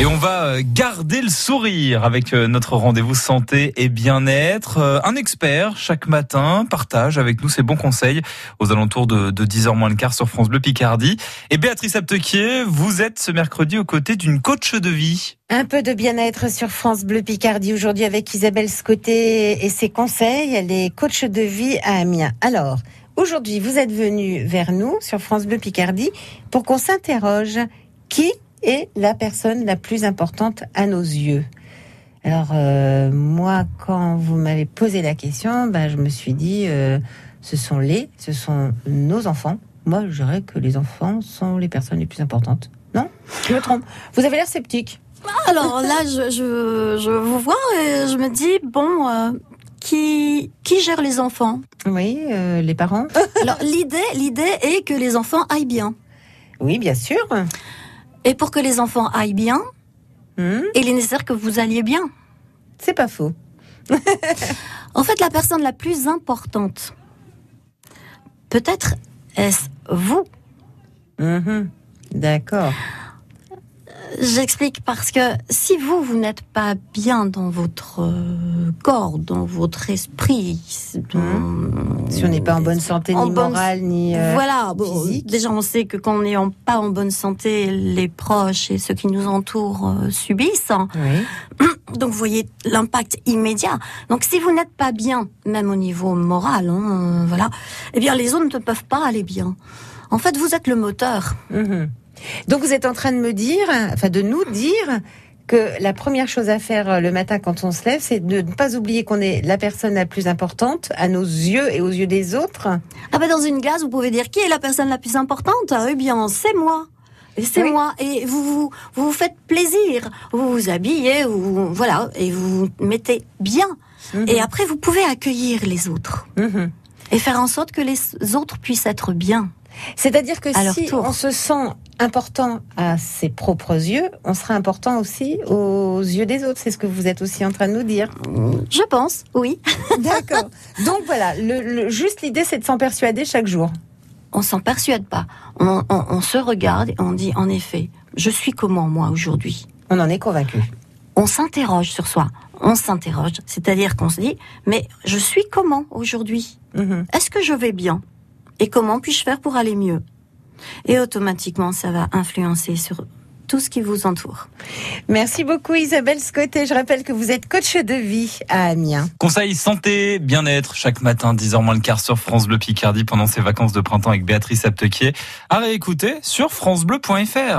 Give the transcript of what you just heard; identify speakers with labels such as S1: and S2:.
S1: Et on va euh, garder le sourire avec euh, notre rendez-vous santé et bien-être. Euh, un expert chaque matin partage avec nous ses bons conseils aux alentours de, 10h moins le quart sur France Bleu Picardie. Et Béatrice Aptequier, vous êtes ce mercredi aux côtés d'une coach de vie.
S2: Un peu de bien-être sur France Bleu Picardie aujourd'hui avec Isabelle Scotté et ses conseils. Elle est coach de vie à Amiens. Alors, aujourd'hui, vous êtes venu vers nous sur France Bleu Picardie pour qu'on s'interroge qui est la personne la plus importante à nos yeux. Alors euh, moi, quand vous m'avez posé la question, ben, je me suis dit, euh, ce sont les, ce sont nos enfants. Moi, je dirais que les enfants sont les personnes les plus importantes. Non? Je me trompe. Vous avez l'air sceptique.
S3: Alors là, je, je, vous vois et je me dis, bon, euh, qui, qui gère les enfants?
S2: Oui, les parents.
S3: Alors l'idée, l'idée est que les enfants aillent bien.
S2: Oui, bien sûr.
S3: Et pour que les enfants aillent bien, hmm? il est nécessaire que vous alliez bien.
S2: C'est pas faux.
S3: en fait, la personne la plus importante, peut-être est-ce vous?
S2: Mhm. D'accord.
S3: J'explique parce que si vous, vous n'êtes pas bien dans votre euh, corps, dans votre esprit,
S2: si on n'est pas en bonne santé, ni morale, ni euh,
S3: voilà,
S2: physique.
S3: déjà on sait que quand on n'est pas en bonne santé, les proches et ceux qui nous entourent euh, subissent. Oui. Donc vous voyez l'impact immédiat. Donc si vous n'êtes pas bien, même au niveau moral, hein, voilà, eh bien les autres ne peuvent pas aller bien. En fait, vous êtes le moteur. Mhm.
S2: Donc vous êtes en train de me dire, enfin de nous dire que la première chose à faire le matin quand on se lève, c'est de ne pas oublier qu'on est la personne la plus importante à nos yeux et aux yeux des autres.
S3: Ah ben dans une glace, vous pouvez dire qui est la personne la plus importante? Eh bien, c'est moi. C'est moi. Et vous, vous vous, faites plaisir. Vous vous habillez, vous, voilà, et vous vous mettez bien. Mhm. Et après, vous pouvez accueillir les autres. Mhm. Et faire en sorte que les autres puissent être bien.
S2: C'est-à-dire que si on se sent important à ses propres yeux, on sera important aussi aux yeux des autres. C'est ce que vous êtes aussi en train de nous dire.
S3: Je pense, oui.
S2: D'accord. Donc voilà, le, juste l'idée, c'est de s'en persuader chaque jour.
S3: On s'en persuade pas. On, se regarde et on dit, en effet, je suis comment moi aujourd'hui?
S2: On en est convaincu.
S3: On s'interroge sur soi. On s'interroge, c'est-à-dire qu'on se dit, mais je suis comment aujourd'hui? Mhm. Est-ce que je vais bien? Et comment puis-je faire pour aller mieux? Et automatiquement, ça va influencer sur tout ce qui vous entoure.
S2: Merci beaucoup Isabelle Scott et je rappelle que vous êtes coach de vie à Amiens.
S1: Conseil santé, bien-être chaque matin 10h moins le quart sur France Bleu Picardie pendant ses vacances de printemps avec Béatrice Aptequier à réécouter sur francebleu.fr.